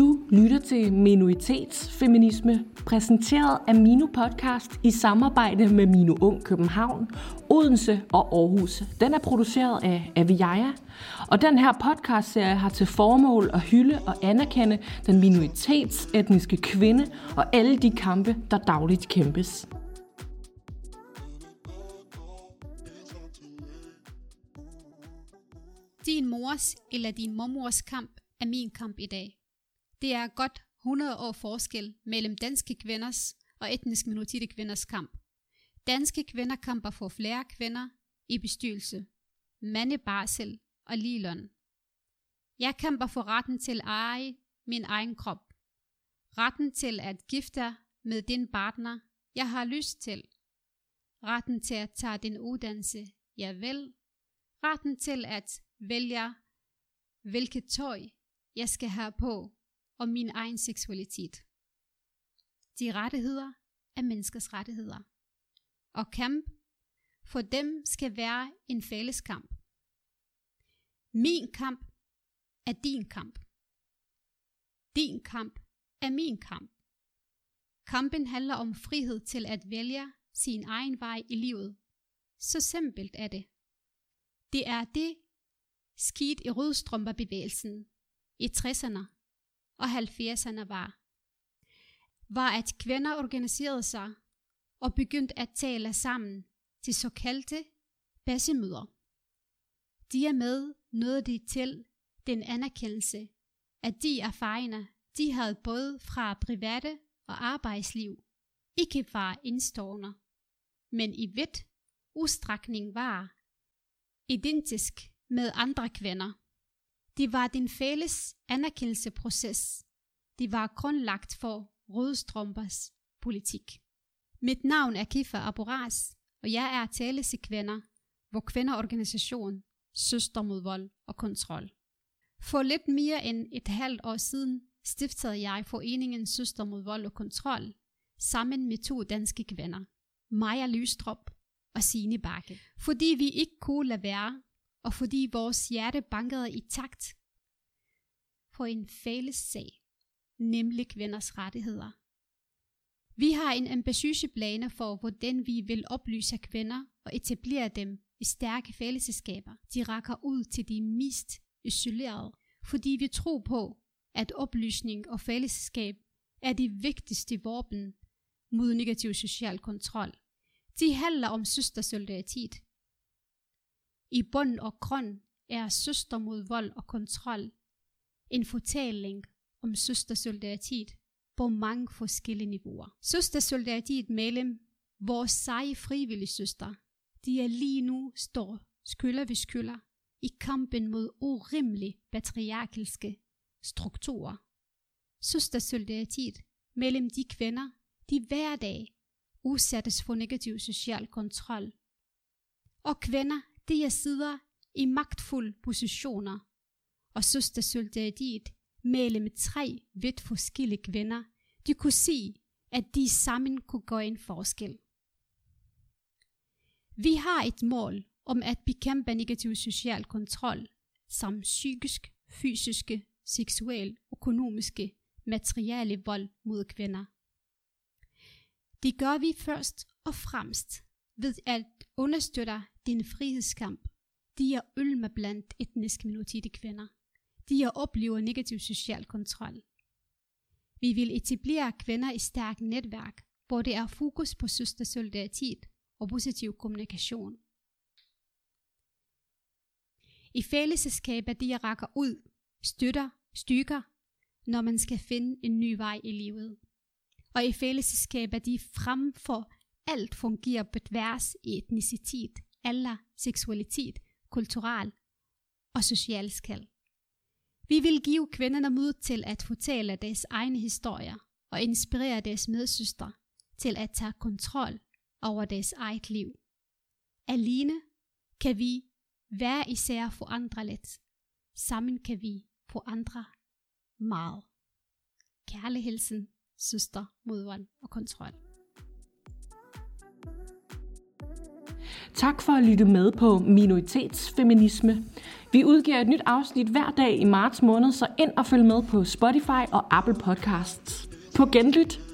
Du lytter til Minoritetsfeminisme, præsenteret af Mino Podcast i samarbejde med Mino Ung København, Odense og Aarhus. Den er produceret af Aviaja, og den her podcastserie har til formål at hylde og anerkende den minoritetsetniske kvinde og alle de kampe, der dagligt kæmpes. Din mors eller din mormors kamp er min kamp i dag. Det er godt 100 år forskel mellem danske kvinders og etnisk minoritetskvinders kamp. Danske kvinder kamper for flere kvinder i bestyrelse, mandebarsel og ligeløn. Jeg kæmper for retten til at eje min egen krop. Retten til at gifte med din partner, jeg har lyst til. Retten til at tage din uddannelse, jeg vil. Retten til at vælge, hvilket tøj jeg skal have på, og min egen seksualitet. De rettigheder er menneskers rettigheder. Og kamp for dem skal være en fælles kamp. Min kamp er din kamp. Din kamp er min kamp. Kampen handler om frihed til at vælge sin egen vej i livet. Så simpelt er det. Det er det skidt i rødstrømperbevægelsen i 60'erne og 70'erne var, var at kvinder organiserede sig og begyndte at tale sammen til såkaldte bassemøder. De er med nåede de til den anerkendelse, at de erfaringer, de havde både fra private og arbejdsliv, ikke var indstående, men i vidt udstrækning var identisk med andre kvinder. Det var den fælles anerkendelsesproces. Det var grundlagt for Rødstrømpers politik. Mit navn er Kifa Aboras, og jeg er talesekvinder, hvor kvinderorganisation Søster mod vold og kontrol. For lidt mere end et halvt år siden stiftede jeg foreningen Søster mod vold og kontrol sammen med to danske kvinder, Maja Lystrup og Signe Bakke. Fordi vi ikke kunne lade være og fordi vores hjerte bankede i takt på en fælles sag, nemlig kvinders rettigheder. Vi har en ambitiøse planer for, hvordan vi vil oplyse kvinder og etablere dem i stærke fællesskaber. De rækker ud til de mest isolerede, fordi vi tror på, at oplysning og fællesskab er de vigtigste våben mod negativ social kontrol. De handler om søstersolidaritet, i bund og grund er søster mod vold og kontrol en fortælling om søstersolidaritet på mange forskellige niveauer. Søstersolidaritet mellem vores seje frivillige søster, de er lige nu står skylder ved skylder i kampen mod urimelige patriarkalske strukturer. Søstersolidaritet mellem de kvinder, de hver dag udsættes for negativ social kontrol, og kvinder, de er sidder i magtfulde positioner, og solidaritet mellem tre vidt forskellige kvinder, de kunne se, at de sammen kunne gøre en forskel. Vi har et mål om at bekæmpe negativ social kontrol, samt psykisk, fysiske, seksuel, økonomiske, materielle vold mod kvinder. Det gør vi først og fremmest ved at understøtte en frihedskamp. De er ølme blandt etniske minoritetskvinder. De er oplever negativ social kontrol. Vi vil etablere kvinder i stærkt netværk, hvor det er fokus på søstersolidaritet og positiv kommunikation. I fællesskaber de rækker ud, støtter, stykker, når man skal finde en ny vej i livet. Og i fællesskaber de frem for alt fungerer på tværs i etnicitet, alder, seksualitet, kulturel og social skal. Vi vil give kvinderne mod til at fortælle deres egne historier og inspirere deres medsøstre til at tage kontrol over deres eget liv. Alene kan vi hver især forandre lidt. Sammen kan vi forandre meget. Kærlig hilsen, søster, modvold og kontrol. Tak for at lytte med på Minoritetsfeminisme. Vi udgiver et nyt afsnit hver dag i marts måned, så ind og følg med på Spotify og Apple Podcasts. På genlyt!